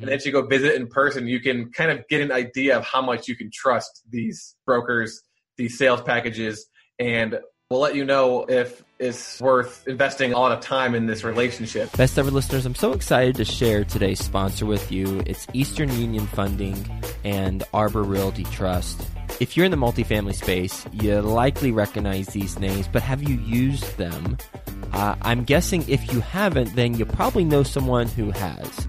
Mm-hmm. And then you go visit in person, you can kind of get an idea of how much you can trust these brokers, these sales packages, and we'll let you know if it's worth investing a lot of time in this relationship. Best ever listeners, I'm so excited to share today's sponsor with you. It's Eastern Union Funding and Arbor Realty Trust. If you're in the multifamily space, you likely recognize these names, but have you used them? Uh, I'm guessing if you haven't, then you probably know someone who has.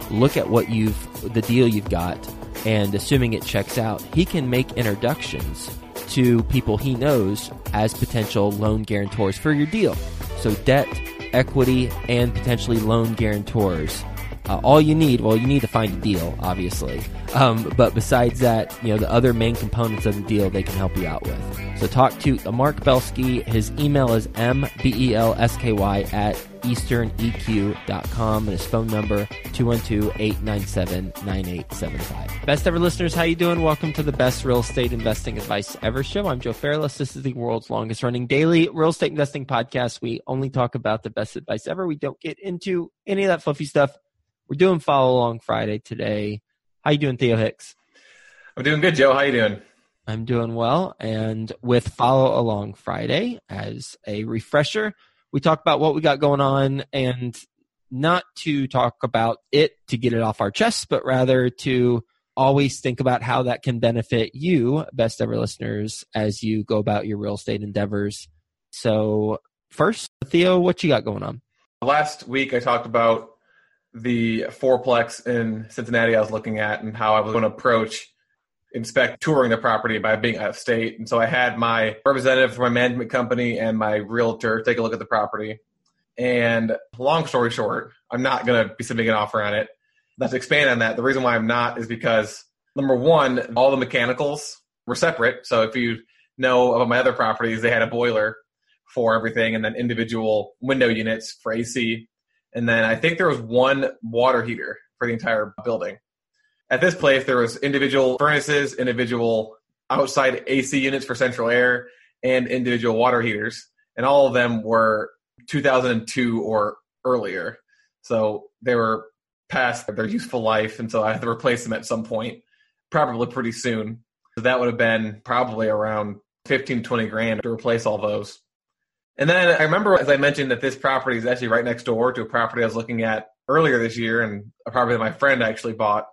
look at what you've the deal you've got, and assuming it checks out, he can make introductions to people he knows as potential loan guarantors for your deal. So debt, equity, and potentially loan guarantors. Uh, all you need, well, you need to find a deal, obviously. Um, but besides that, you know, the other main components of the deal they can help you out with. So talk to Mark Belsky. His email is mbelsky at easterneq.com and his phone number 212-897-9875. Best ever listeners, how you doing? Welcome to the best real estate investing advice ever show. I'm Joe Fairless. This is the world's longest running daily real estate investing podcast. We only talk about the best advice ever. We don't get into any of that fluffy stuff. We're doing follow along Friday today. How you doing, Theo Hicks? I'm doing good, Joe. How you doing? I'm doing well. And with follow along Friday as a refresher, we talk about what we got going on and not to talk about it to get it off our chests, but rather to always think about how that can benefit you, best ever listeners, as you go about your real estate endeavors. So, first, Theo, what you got going on? Last week, I talked about the fourplex in Cincinnati I was looking at and how I was going to approach inspect touring the property by being out of state. And so I had my representative for my management company and my realtor take a look at the property. And long story short, I'm not going to be submitting an offer on it. Let's expand on that. The reason why I'm not is because number one, all the mechanicals were separate. So if you know about my other properties, they had a boiler for everything and then individual window units for AC. And then I think there was one water heater for the entire building. At this place, there was individual furnaces, individual outside AC units for central air, and individual water heaters, and all of them were 2002 or earlier. So they were past their useful life, and so I had to replace them at some point, probably pretty soon. So that would have been probably around 15, 20 grand to replace all those. And then I remember, as I mentioned, that this property is actually right next door to a property I was looking at earlier this year, and a property that my friend actually bought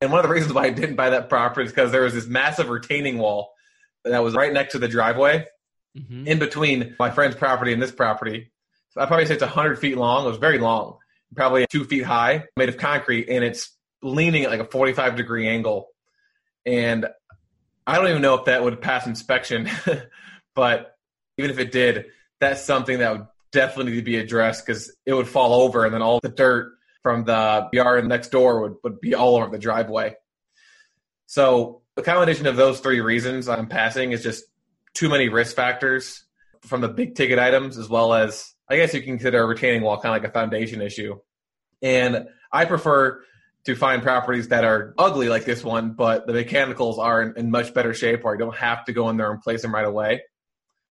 and one of the reasons why I didn't buy that property is because there was this massive retaining wall that was right next to the driveway mm-hmm. in between my friend's property and this property. So I probably say it's 100 feet long. It was very long, probably two feet high, made of concrete, and it's leaning at like a 45 degree angle. And I don't even know if that would pass inspection But even if it did, that's something that would definitely need to be addressed because it would fall over and then all the dirt from the yard next door would, would be all over the driveway. So the combination of those three reasons I'm passing is just too many risk factors from the big ticket items as well as I guess you can consider a retaining wall kind of like a foundation issue. And I prefer to find properties that are ugly like this one, but the mechanicals are in, in much better shape where I don't have to go in there and place them right away.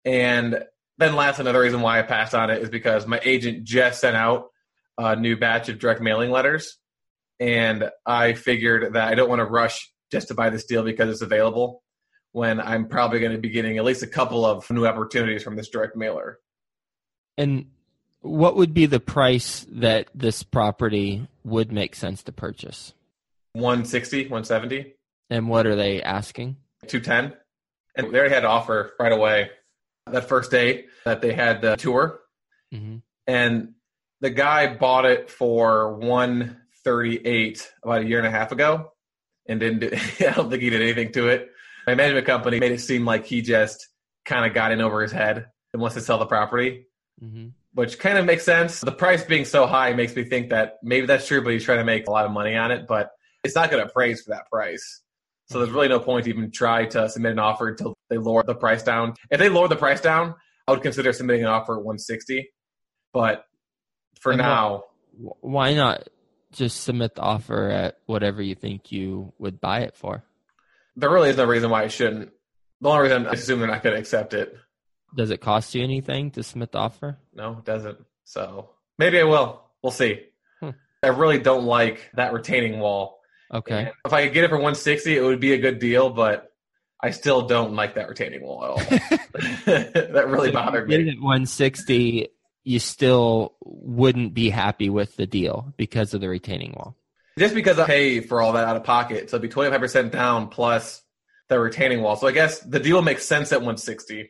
And then last, another reason why I passed on it is because my agent just sent out a new batch of direct mailing letters. And I figured that I don't want to rush just to buy this deal because it's available when I'm probably going to be getting at least a couple of new opportunities from this direct mailer. And what would be the price that this property would make sense to purchase? 160, 170. And what are they asking? 210. And they already had an offer right away that first day that they had the tour. Mm-hmm. And the guy bought it for 138 about a year and a half ago and didn't do, I don't think he did anything to it. My management company made it seem like he just kind of got in over his head and wants to sell the property. Mm-hmm which kind of makes sense. The price being so high makes me think that maybe that's true, but he's trying to make a lot of money on it, but it's not going to appraise for that price. So there's really no point to even try to submit an offer until they lower the price down. If they lower the price down, I would consider submitting an offer at 160. But for and now, why not just submit the offer at whatever you think you would buy it for? There really is no reason why I shouldn't. The only reason I assume they're not going to accept it. Does it cost you anything to submit the offer? No, it doesn't. So maybe I will. We'll see. Hmm. I really don't like that retaining wall. Okay. And if I could get it for 160, it would be a good deal, but I still don't like that retaining wall at all. that really so bothered me. At 160, you still wouldn't be happy with the deal because of the retaining wall. Just because I pay for all that out of pocket, so it'd be 25% down plus the retaining wall. So I guess the deal makes sense at 160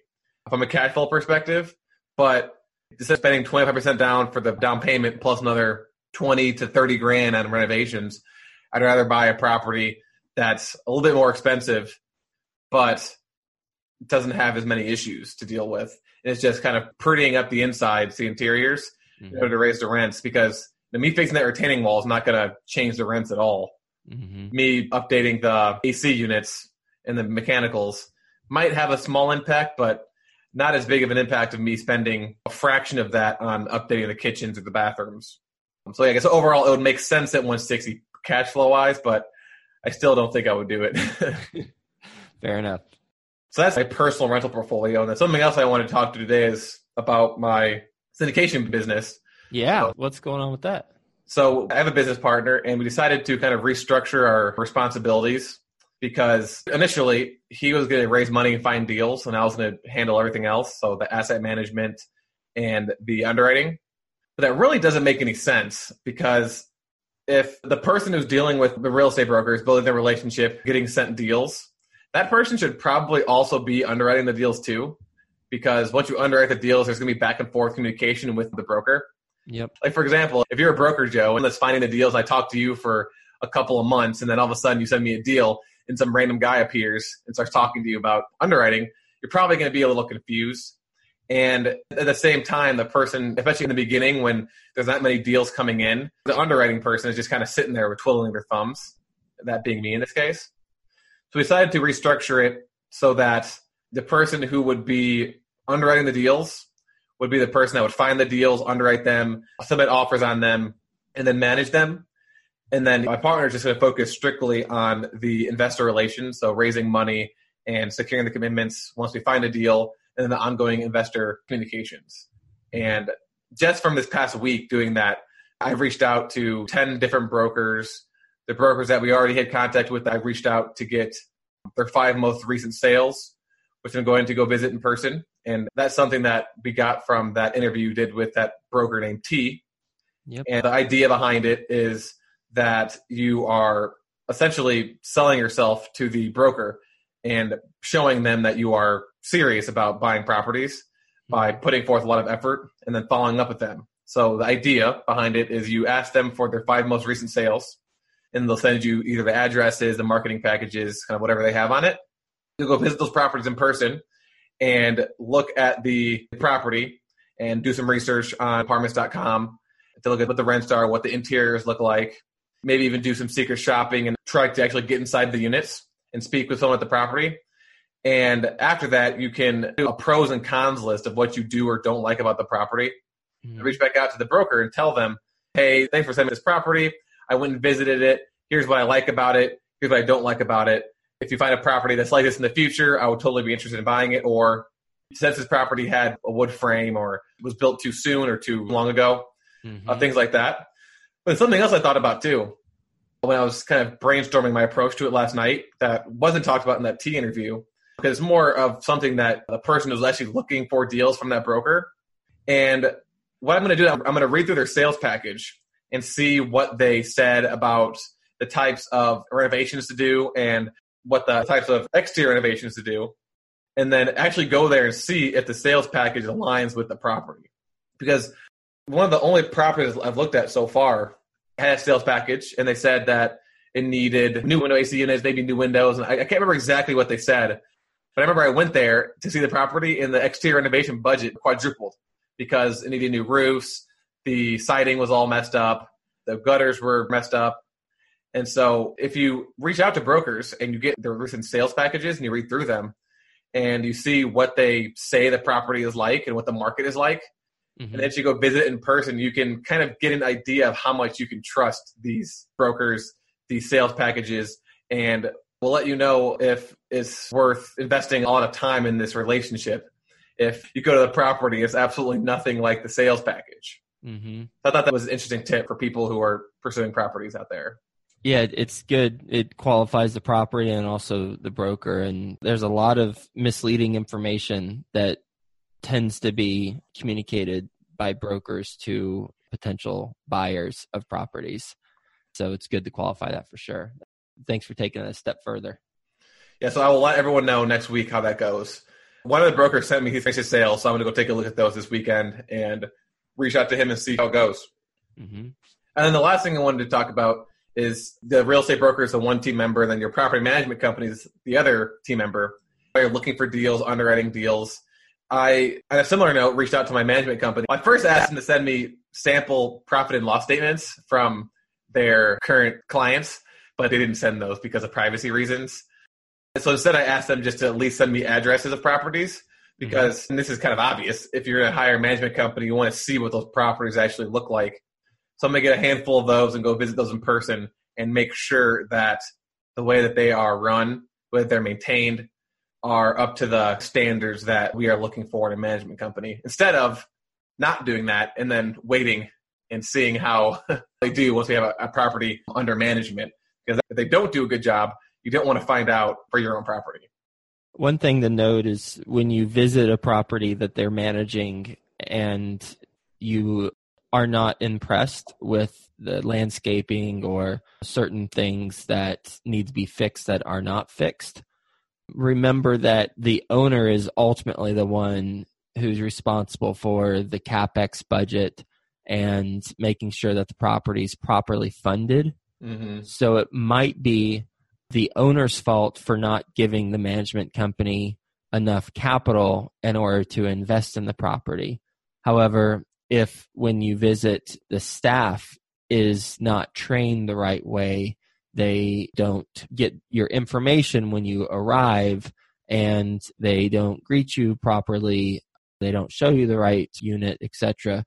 from a cash flow perspective, but instead of spending 25% down for the down payment plus another 20 to 30 grand on renovations, I'd rather buy a property that's a little bit more expensive, but doesn't have as many issues to deal with. And it's just kind of prettying up the insides, the interiors, mm-hmm. in order to raise the rents because the me fixing that retaining wall is not going to change the rents at all. Mm-hmm. Me updating the AC units and the mechanicals might have a small impact, but not as big of an impact of me spending a fraction of that on updating the kitchens or the bathrooms. So yeah, I guess overall it would make sense at 160 cash flow wise, but I still don't think I would do it. Fair enough. So that's my personal rental portfolio. And then something else I want to talk to today is about my syndication business. Yeah. So, what's going on with that? So I have a business partner and we decided to kind of restructure our responsibilities because initially he was going to raise money and find deals, and I was going to handle everything else. So the asset management and the underwriting. But that really doesn't make any sense because if the person who's dealing with the real estate broker is building their relationship, getting sent deals, that person should probably also be underwriting the deals too. Because once you underwrite the deals, there's going to be back and forth communication with the broker. Yep. Like for example, if you're a broker, Joe, and let's finding the deals, I talk to you for a couple of months, and then all of a sudden you send me a deal and some random guy appears and starts talking to you about underwriting, you're probably going to be a little confused. And at the same time, the person, especially in the beginning when there's not many deals coming in, the underwriting person is just kind of sitting there with twiddling their thumbs, that being me in this case. So we decided to restructure it so that the person who would be underwriting the deals would be the person that would find the deals, underwrite them, submit offers on them, and then manage them. And then my partner is just going to focus strictly on the investor relations, so raising money and securing the commitments once we find a deal, and then the ongoing investor communications. And just from this past week doing that, I've reached out to 10 different brokers. The brokers that we already had contact with, I've reached out to get their five most recent sales, which I'm going to go visit in person. And that's something that we got from that interview you did with that broker named T. Yep. And the idea behind it is that you are essentially selling yourself to the broker and showing them that you are serious about buying properties by mm-hmm. putting forth a lot of effort and then following up with them. So the idea behind it is you ask them for their five most recent sales and they'll send you either the addresses, the marketing packages, kind of whatever they have on it. You'll go visit those properties in person and look at the property and do some research on apartments.com to look at what the rents are, what the interiors look like, maybe even do some secret shopping and try to actually get inside the units and speak with someone at the property. And after that, you can do a pros and cons list of what you do or don't like about the property. Mm-hmm. Reach back out to the broker and tell them, hey, thanks for sending this property. I went and visited it. Here's what I like about it. Here's what I don't like about it. If you find a property that's like this in the future, I would totally be interested in buying it. Or since this property had a wood frame or was built too soon or too long ago, mm-hmm. uh, things like that. But something else I thought about too when I was kind of brainstorming my approach to it last night that wasn't talked about in that T interview because it's more of something that the person who's actually looking for deals from that broker. And what I'm going to do, I'm going to read through their sales package and see what they said about the types of renovations to do and what the types of exterior renovations to do. And then actually go there and see if the sales package aligns with the property. Because one of the only properties I've looked at so far had a sales package, and they said that it needed new window AC units, maybe new windows. And I, I can't remember exactly what they said, but I remember I went there to see the property, and the exterior renovation budget quadrupled because it needed new roofs, the siding was all messed up, the gutters were messed up. And so if you reach out to brokers and you get their recent sales packages and you read through them and you see what they say the property is like and what the market is like, Mm-hmm. And as you go visit in person, you can kind of get an idea of how much you can trust these brokers, these sales packages, and we'll let you know if it's worth investing a lot of time in this relationship. If you go to the property, it's absolutely nothing like the sales package. Mm-hmm. I thought that was an interesting tip for people who are pursuing properties out there. Yeah, it's good. It qualifies the property and also the broker. And there's a lot of misleading information that tends to be communicated by brokers to potential buyers of properties. So it's good to qualify that for sure. Thanks for taking it a step further. Yeah, so I will let everyone know next week how that goes. One of the brokers sent me his his sales, so I'm going to go take a look at those this weekend and reach out to him and see how it goes. Mm-hmm. And then the last thing I wanted to talk about is the real estate broker is the one team member, and then your property management company is the other team member. You're looking for deals, underwriting deals, I, on a similar note, reached out to my management company. I first asked them to send me sample profit and loss statements from their current clients, but they didn't send those because of privacy reasons. So instead, I asked them just to at least send me addresses of properties because mm-hmm. this is kind of obvious. If you're hire a management company, you want to see what those properties actually look like. So I'm going to get a handful of those and go visit those in person and make sure that the way that they are run, whether they're maintained, are up to the standards that we are looking for in a management company instead of not doing that and then waiting and seeing how they do once we have a, a, property under management. Because if they don't do a good job, you don't want to find out for your own property. One thing to note is when you visit a property that they're managing and you are not impressed with the landscaping or certain things that need to be fixed that are not fixed, remember that the owner is ultimately the one who's responsible for the capex budget and making sure that the property is properly funded. Mm-hmm. So it might be the owner's fault for not giving the management company enough capital in order to invest in the property. However, if when you visit the staff is not trained the right way they don't get your information when you arrive and they don't greet you properly they don't show you the right unit etc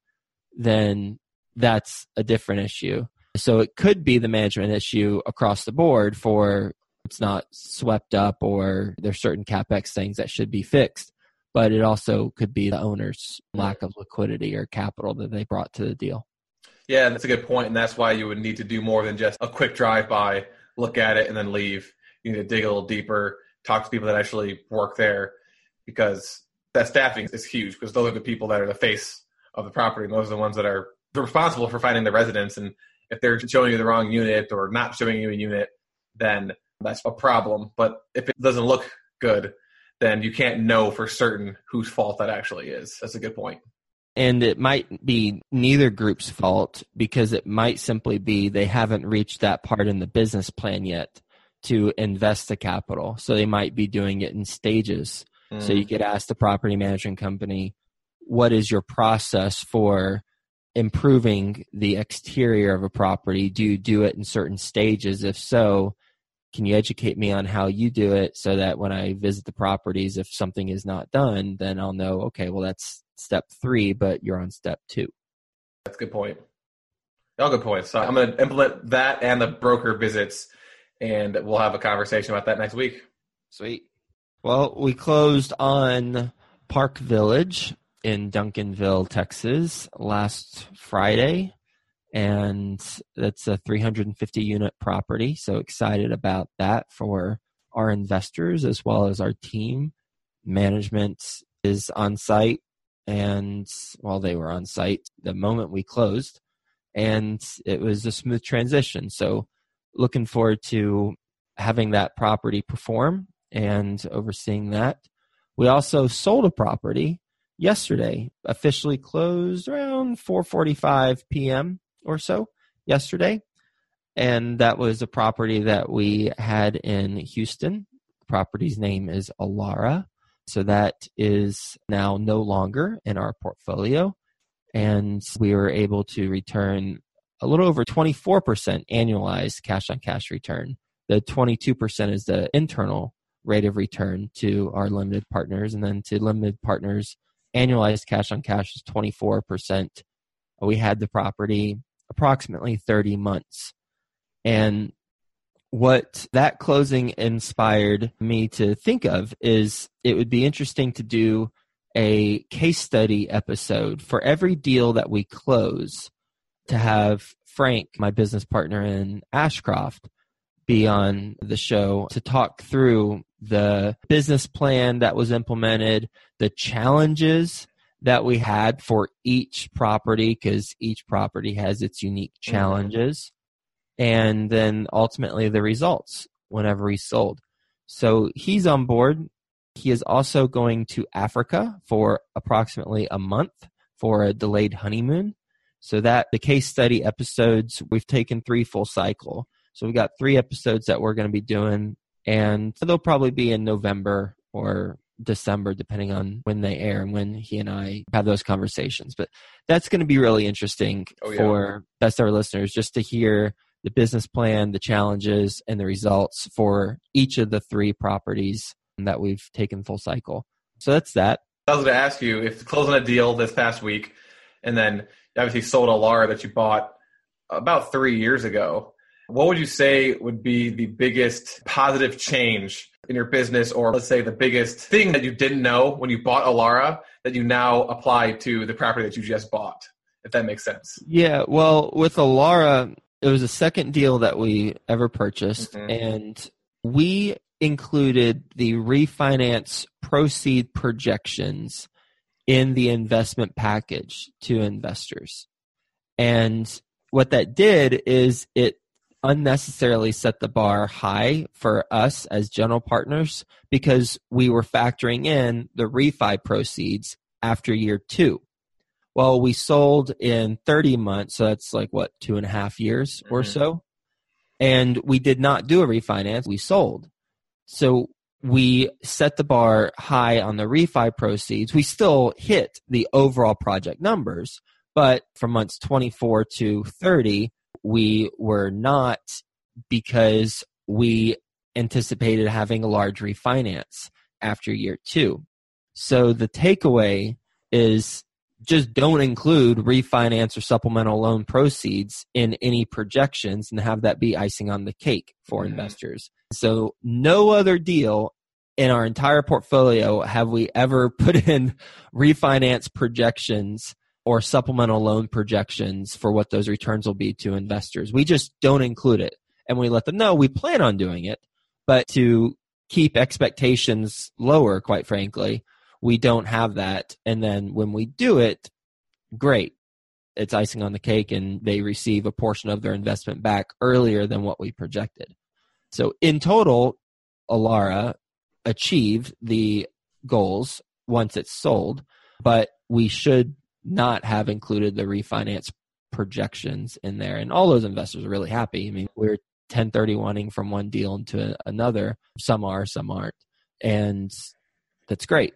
then that's a different issue. So it could be the management issue across the board for it's not swept up or there's certain capex things that should be fixed but it also could be the owner's lack of liquidity or capital that they brought to the deal yeah, that's a good point, and that's why you would need to do more than just a quick drive by, look at it, and then leave. You need to dig a little deeper, talk to people that actually work there, because that staffing is huge. Because those are the people that are the face of the property, and those are the ones that are responsible for finding the residents. And if they're showing you the wrong unit or not showing you a unit, then that's a problem. But if it doesn't look good, then you can't know for certain whose fault that actually is. That's a good point and it might be neither group's fault because it might simply be they haven't reached that part in the business plan yet to invest the capital. So they might be doing it in stages. Mm. So you could ask the property management company, what is your process for improving the exterior of a property? Do you do it in certain stages? If so, can you educate me on how you do it so that when I visit the properties, if something is not done, then I'll know, okay, well, that's step three, but you're on step two. That's a good point. All good points. So I'm going to implement that and the broker visits, and we'll have a conversation about that next week. Sweet. Well, we closed on Park Village in Duncanville, Texas last Friday. And that's a 350 unit property. So excited about that for our investors as well as our team. Management is on site. And while they were on site the moment we closed, and it was a smooth transition. So looking forward to having that property perform and overseeing that. We also sold a property yesterday, officially closed around 4:45 p.m. or so yesterday. And that was a property that we had in Houston. The property's name is Elara. So that is now no longer in our portfolio. And we were able to return a little over 24% annualized cash on cash return. The 22% is the internal rate of return to our limited partners. And then to limited partners, annualized cash on cash is 24%. We had the property approximately 30 months. And what that closing inspired me to think of is it would be interesting to do a case study episode for every deal that we close to have Frank, my business partner in Ashcroft, be on the show to talk through the business plan that was implemented, the challenges that we had for each property, because each property has its unique mm-hmm. challenges, and then ultimately the results whenever he sold. So he's on board. He is also going to Africa for approximately a month for a delayed honeymoon. So that the case study episodes, we've taken three full cycle. So we've got three episodes that we're going to be doing, and they'll probably be in November or December, depending on when they air and when he and I have those conversations. But that's going to be really interesting oh, yeah. for best ever listeners just to hear the business plan, the challenges, and the results for each of the three properties that we've taken full cycle. So that's that. I was going to ask you if closing a deal this past week, and then obviously sold Elara that you bought about three years ago. What would you say would be the biggest positive change in your business, or let's say the biggest thing that you didn't know when you bought Elara that you now apply to the property that you just bought, if that makes sense? Yeah, well, with Elara, it was the second deal that we ever purchased, mm-hmm. and we included the refinance proceed projections in the investment package to investors. And what that did is it unnecessarily set the bar high for us as general partners because we were factoring in the refi proceeds after year two. Well, we sold in 30 months, so that's like what, two and a half years mm-hmm. or so. And we did not do a refinance, we sold. So we set the bar high on the refi proceeds. We still hit the overall project numbers, but from months 24 to 30, we were not because we anticipated having a large refinance after year two. So the takeaway is just don't include refinance or supplemental loan proceeds in any projections and have that be icing on the cake for mm-hmm. investors. So no other deal in our entire portfolio have we ever put in refinance projections or supplemental loan projections for what those returns will be to investors. We just don't include it. And we let them know we plan on doing it, but to keep expectations lower, quite frankly, we don't have that. And then when we do it, great. It's icing on the cake and they receive a portion of their investment back earlier than what we projected. So in total, Elara achieved the goals once it's sold, but we should not have included the refinance projections in there. And all those investors are really happy. I mean, we're 1031ing from one deal into another. Some are, some aren't. And that's great.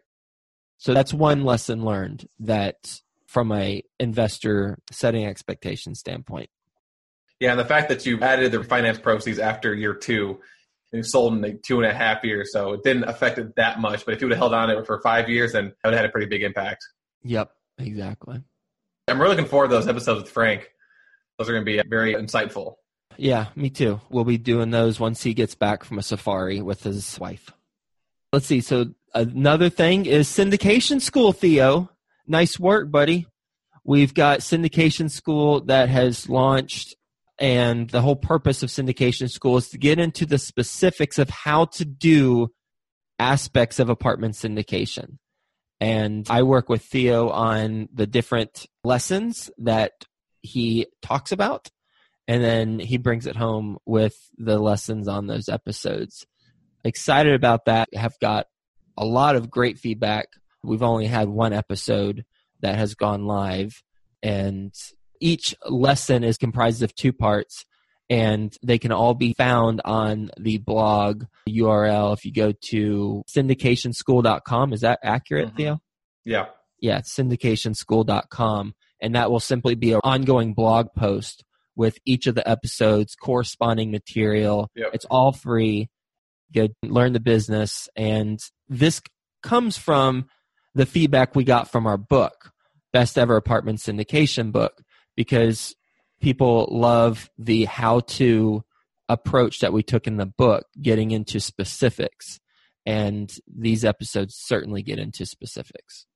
So that's one lesson learned that from a investor setting expectation standpoint. Yeah, and the fact that you added the finance proceeds after year two and sold in like two and a half years, so it didn't affect it that much. But if you would have held on to it for five years, then it would have had a pretty big impact. Yep, exactly. I'm really looking forward to those episodes with Frank. Those are going to be very insightful. Yeah, me too. We'll be doing those once he gets back from a safari with his wife. Let's see. So another thing is syndication school, Theo. Nice work, buddy. We've got syndication school that has launched and the whole purpose of syndication school is to get into the specifics of how to do aspects of apartment syndication. And I work with Theo on the different lessons that he talks about. And then he brings it home with the lessons on those episodes. Excited about that. Have got a lot of great feedback. We've only had one episode that has gone live. And each lesson is comprised of two parts and they can all be found on the blog URL if you go to syndicationschool.com. Is that accurate, mm-hmm. Theo? Yeah. Yeah, syndicationschool.com. And that will simply be an ongoing blog post with each of the episodes, corresponding material. Yep. It's all free. Good. Learn the business. And this comes from the feedback we got from our book, Best Ever Apartment Syndication book because people love the how to approach that we took in the book, getting into specifics. And these episodes certainly get into specifics.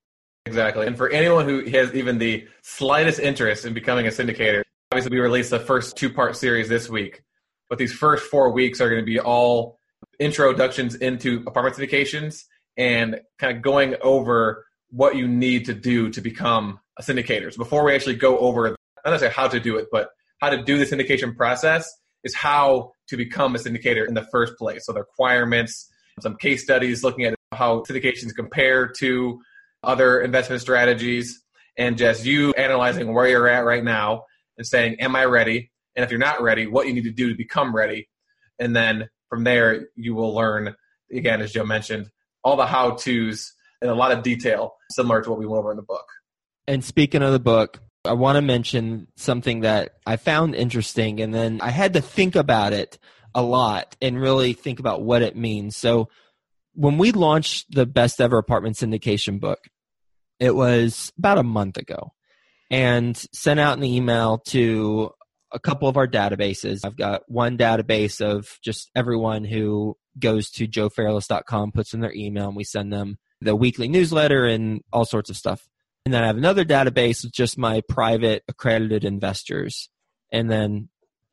Exactly. And for anyone who has even the slightest interest in becoming a syndicator, obviously we released the first two part series this week. But these first four weeks are going to be all introductions into apartment syndications and kind of going over what you need to do to become a syndicator. So before we actually go over I'm not necessarily how to do it, but how to do the syndication process is how to become a syndicator in the first place. So the requirements, some case studies looking at how syndications compare to other investment strategies, and just you analyzing where you're at right now and saying, Am I ready? And if you're not ready, what you need to do to become ready. And then from there, you will learn, again, as Joe mentioned, all the how to's in a lot of detail, similar to what we went over in the book. And speaking of the book, I want to mention something that I found interesting, and then I had to think about it a lot and really think about what it means. So, when we launched the best ever apartment syndication book, it was about a month ago, and sent out an email to a couple of our databases. I've got one database of just everyone who goes to joefairless.com, puts in their email, and we send them the weekly newsletter and all sorts of stuff. And then I have another database with just my private accredited investors. And then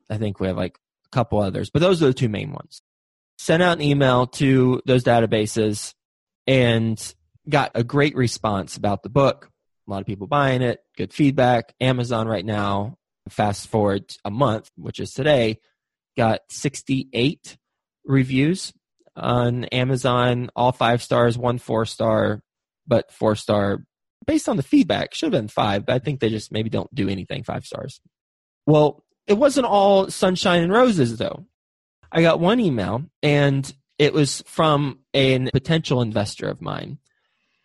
I think we have like a couple others, but those are the two main ones. Sent out an email to those databases and got a great response about the book. A lot of people buying it, good feedback. Amazon right now, fast forward a month, which is today, got 68 reviews on Amazon, all five stars, one four star, but four star based on the feedback, should have been five, but I think they just maybe don't do anything five stars. Well, it wasn't all sunshine and roses though. I got one email and it was from a potential investor of mine.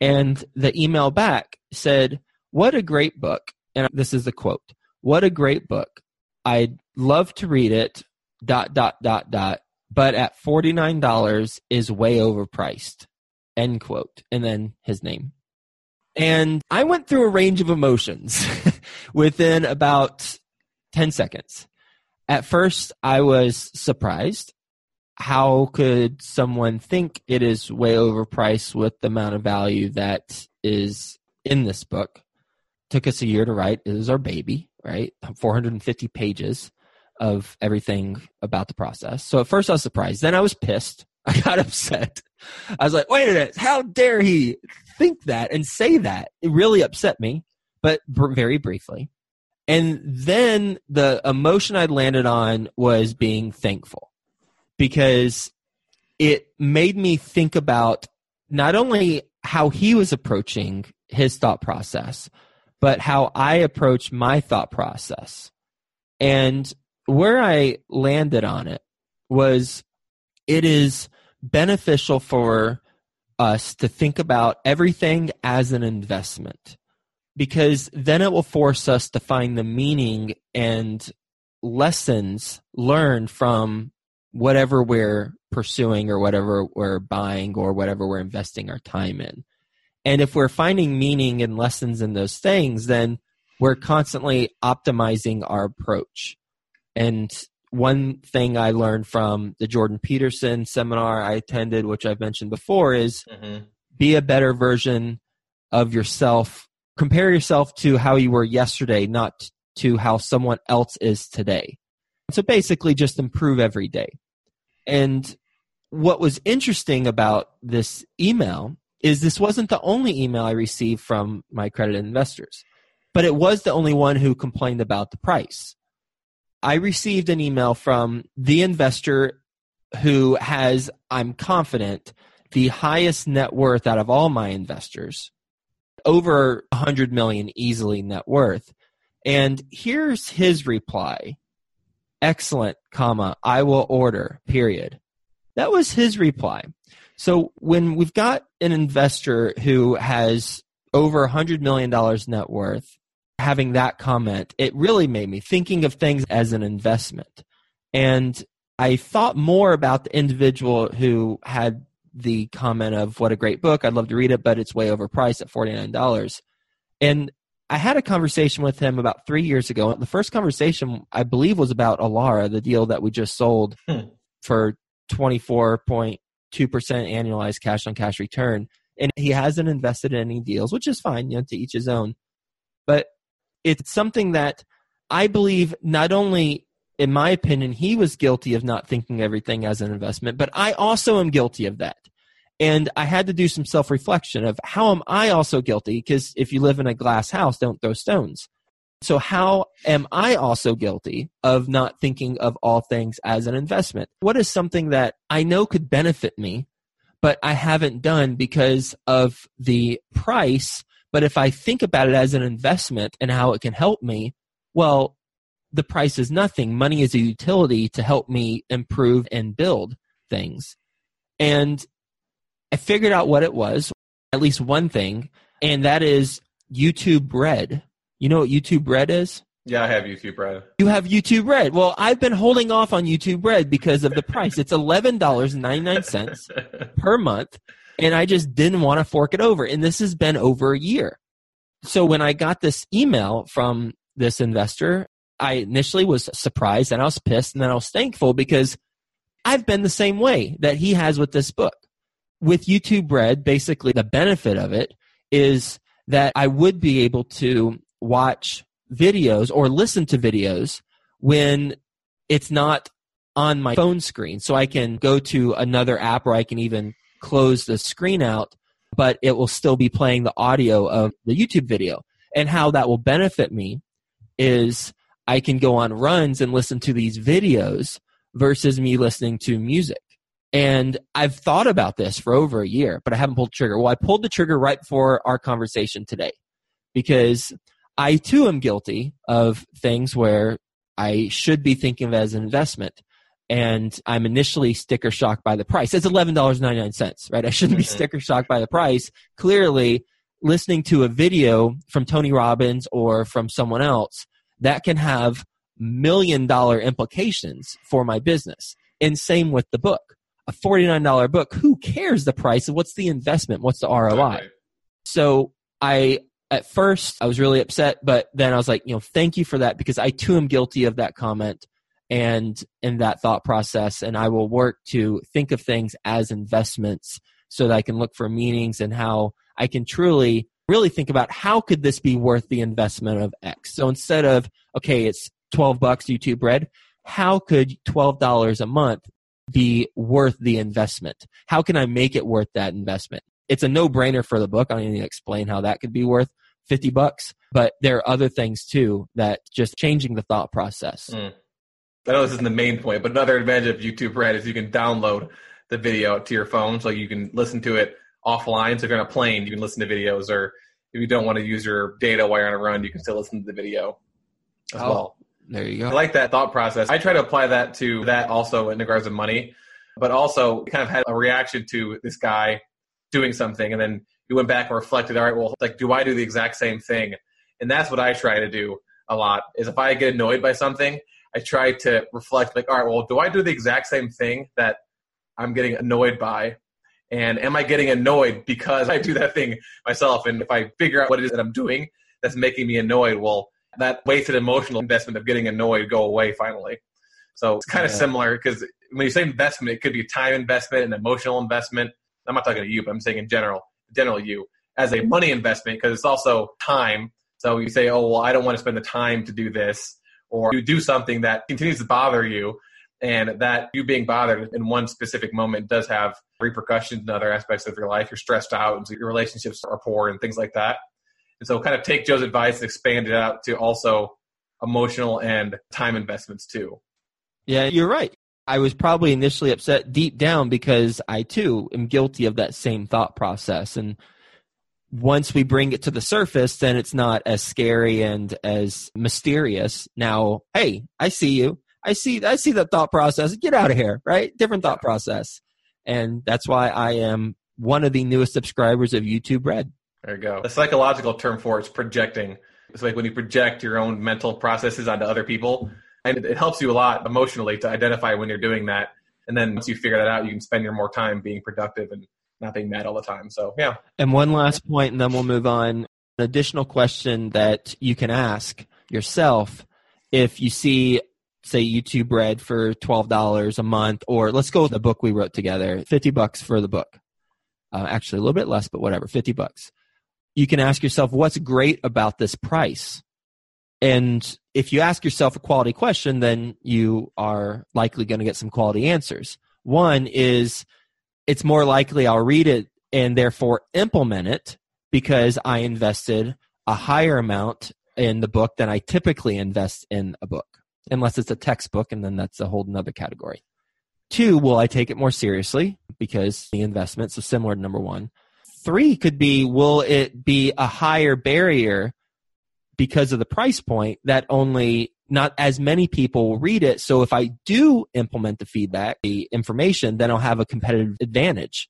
And the email back said, What a great book. And this is the quote What a great book. I'd love to read it, dot, dot, dot, dot, but at $49 is way overpriced. End quote. And then his name. And I went through a range of emotions within about 10 seconds. At first, I was surprised. How could someone think it is way overpriced with the amount of value that is in this book? Took us a year to write. It was our baby, right? 450 pages of everything about the process. So at first I was surprised. Then I was pissed. I got upset. I was like, wait a minute, how dare he think that and say that? It really upset me, but very briefly. And then the emotion I landed on was being thankful because it made me think about not only how he was approaching his thought process, but how I approach my thought process. And where I landed on it was it is beneficial for us to think about everything as an investment because then it will force us to find the meaning and lessons learned from whatever we're pursuing or whatever we're buying or whatever we're investing our time in. And if we're finding meaning and lessons in those things, then we're constantly optimizing our approach. And one thing I learned from the Jordan Peterson seminar I attended, which I've mentioned before, is mm-hmm. be a better version of yourself. Compare yourself to how you were yesterday, not to how someone else is today. So basically, just improve every day. And what was interesting about this email is this wasn't the only email I received from my accredited investors, but it was the only one who complained about the price. I received an email from the investor who has, I'm confident, the highest net worth out of all my investors, over 100 million easily net worth. And here's his reply. Excellent, comma, I will order, period. That was his reply. So when we've got an investor who has over $100 million net worth, having that comment, it really made me thinking of things as an investment. And I thought more about the individual who had the comment of what a great book, I'd love to read it, but it's way overpriced at $49. And I had a conversation with him about three years ago. The first conversation, I believe, was about Elara, the deal that we just sold hmm. for 24.2% annualized cash on cash return. And he hasn't invested in any deals, which is fine, you know, to each his own. But it's something that I believe not only, in my opinion, he was guilty of not thinking everything as an investment, but I also am guilty of that. And I had to do some self reflection of how am I also guilty? Because if you live in a glass house, don't throw stones. So, how am I also guilty of not thinking of all things as an investment? What is something that I know could benefit me, but I haven't done because of the price? But if I think about it as an investment and how it can help me, well, the price is nothing. Money is a utility to help me improve and build things. And I figured out what it was, at least one thing, and that is YouTube Red. You know what YouTube Red is? Yeah, I have YouTube Red. You have YouTube Red. Well, I've been holding off on YouTube Red because of the price. It's eleven dollars and ninety nine cents per month, and I just didn't want to fork it over. And this has been over a year. So when I got this email from this investor, I initially was surprised and I was pissed, and then I was thankful because I've been the same way that he has with this book with YouTube Red, basically the benefit of it is that I would be able to watch videos or listen to videos when it's not on my phone screen. So I can go to another app or I can even close the screen out, but it will still be playing the audio of the YouTube video. And how that will benefit me is I can go on runs and listen to these videos versus me listening to music. And I've thought about this for over a year, but I haven't pulled the trigger. Well, I pulled the trigger right before our conversation today because I too am guilty of things where I should be thinking of as an investment. And I'm initially sticker shocked by the price. It's $11.99, right? I shouldn't be mm-hmm. sticker shocked by the price. Clearly, listening to a video from Tony Robbins or from someone else, that can have million dollar implications for my business. And same with the book a $49 book, who cares the price? What's the investment? What's the ROI? Okay. So I, at first, I was really upset, but then I was like, you know, thank you for that because I too am guilty of that comment and in that thought process. And I will work to think of things as investments so that I can look for meanings and how I can truly really think about how could this be worth the investment of X. So instead of, okay, it's 12 bucks YouTube Red, how could $12 a month be worth the investment? How can I make it worth that investment? It's a no brainer for the book. I don't even explain how that could be worth 50 bucks, but there are other things too that just changing the thought process. Mm. I know this isn't the main point, but another advantage of YouTube Red is you can download the video to your phone so you can listen to it offline. So if you're on a plane, you can listen to videos, or if you don't want to use your data while you're on a run, you can still listen to the video as oh, well. There you go. I like that thought process. I try to apply that to that also in regards to money, but also kind of had a reaction to this guy doing something and then you went back and reflected, all right, well, like, do I do the exact same thing? And that's what I try to do a lot is if I get annoyed by something, I try to reflect like, all right, well, do I do the exact same thing that I'm getting annoyed by? And am I getting annoyed because I do that thing myself? And if I figure out what it is that I'm doing that's making me annoyed, well, that wasted emotional investment of getting annoyed go away finally. So it's kind of yeah. similar because when you say investment, it could be time investment and emotional investment. I'm not talking to you, but I'm saying in general, general you as a money investment because it's also time. So you say, oh, well, I don't want to spend the time to do this, or you do something that continues to bother you, and that you being bothered in one specific moment does have repercussions in other aspects of your life. You're stressed out, and so your relationships are poor, and things like that. And so, kind of take Joe's advice and expand it out to also emotional and time investments too. Yeah, you're right. I was probably initially upset deep down because I too am guilty of that same thought process. And once we bring it to the surface, then it's not as scary and as mysterious. Now, hey, I see you. I see I see that thought process. Get out of here, right? Different thought process. And that's why I am one of the newest subscribers of YouTube Red. There you go. The psychological term for it's projecting. It's like when you project your own mental processes onto other people and it helps you a lot emotionally to identify when you're doing that. And then once you figure that out, you can spend your more time being productive and not being mad all the time. So yeah. And one last point, and then we'll move on. An additional question that you can ask yourself if you see say YouTube Red for twelve dollars a month, or let's go with the book we wrote together, fifty bucks for the book. Uh, actually, a little bit less, but whatever, fifty bucks. You can ask yourself, what's great about this price? And if you ask yourself a quality question, then you are likely going to get some quality answers. One is it's more likely I'll read it and therefore implement it because I invested a higher amount in the book than I typically invest in a book, unless it's a textbook, and then that's a whole another category. Two, will I take it more seriously because the investment, so similar to number one. Three could be, will it be a higher barrier because of the price point that only not as many people will read it. So if I do implement the feedback, the information, then I'll have a competitive advantage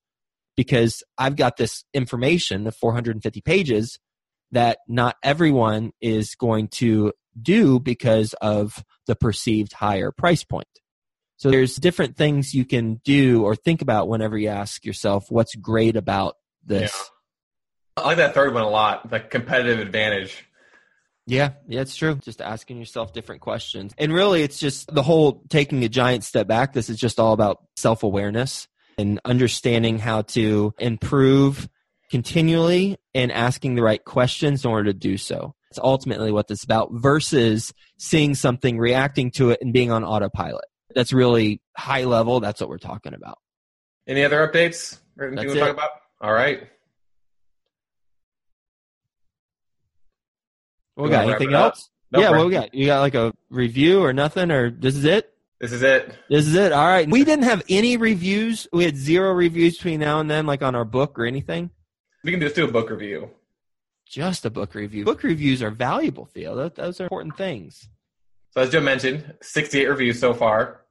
because I've got this information of 450 pages that not everyone is going to do because of the perceived higher price point. So there's different things you can do or think about whenever you ask yourself what's great about this. Yeah. I like that third one a lot, the competitive advantage. Yeah, yeah, it's true. Just asking yourself different questions. And really, it's just the whole taking a giant step back. This is just all about self awareness and understanding how to improve continually and asking the right questions in order to do so. It's ultimately what this is about versus seeing something, reacting to it, and being on autopilot. That's really high level. That's what we're talking about. Any other updates or anything to talk about? All right. We got anything else? No yeah, what we got? You got like a review or nothing, or this is it? This is it. This is it. All right. We didn't have any reviews. We had zero reviews between now and then, like on our book or anything. We can just do a book review. Just a book review. Book reviews are valuable, Theo. Those are important things. So as Joe mentioned, 68 reviews so far.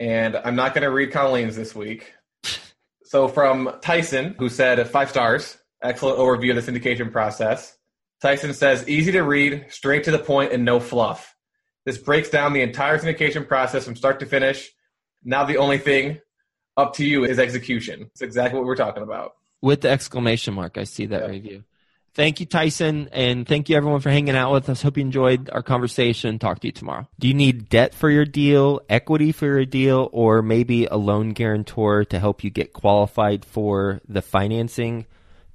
And I'm not going to read Colleen's this week. so from Tyson, who said five stars, excellent overview of the syndication process. Tyson says, easy to read, straight to the point, and no fluff. This breaks down the entire syndication process from start to finish. Now the only thing up to you is execution. It's exactly what we're talking about. With the exclamation mark, I see that yeah. review. Thank you, Tyson, and thank you everyone for hanging out with us. Hope you enjoyed our conversation. Talk to you tomorrow. Do you need debt for your deal, equity for your deal, or maybe a loan guarantor to help you get qualified for the financing?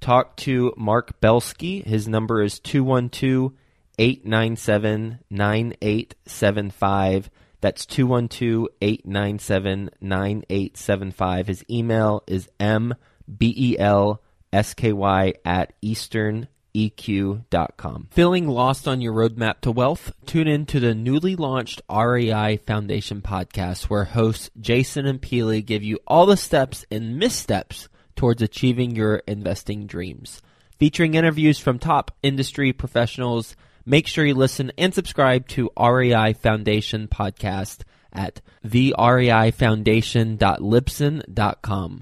Talk to Mark Belsky. His number is 212 897 9875. That's 212 897 9875. His email is mbelsky at easterneq.com. Feeling lost on your roadmap to wealth? Tune in to the newly launched REI Foundation podcast where hosts Jason and Peely give you all the steps and missteps towards achieving your investing dreams. Featuring interviews from top industry professionals, make sure you listen and subscribe to REI Foundation podcast at thereifoundation.libsyn.com.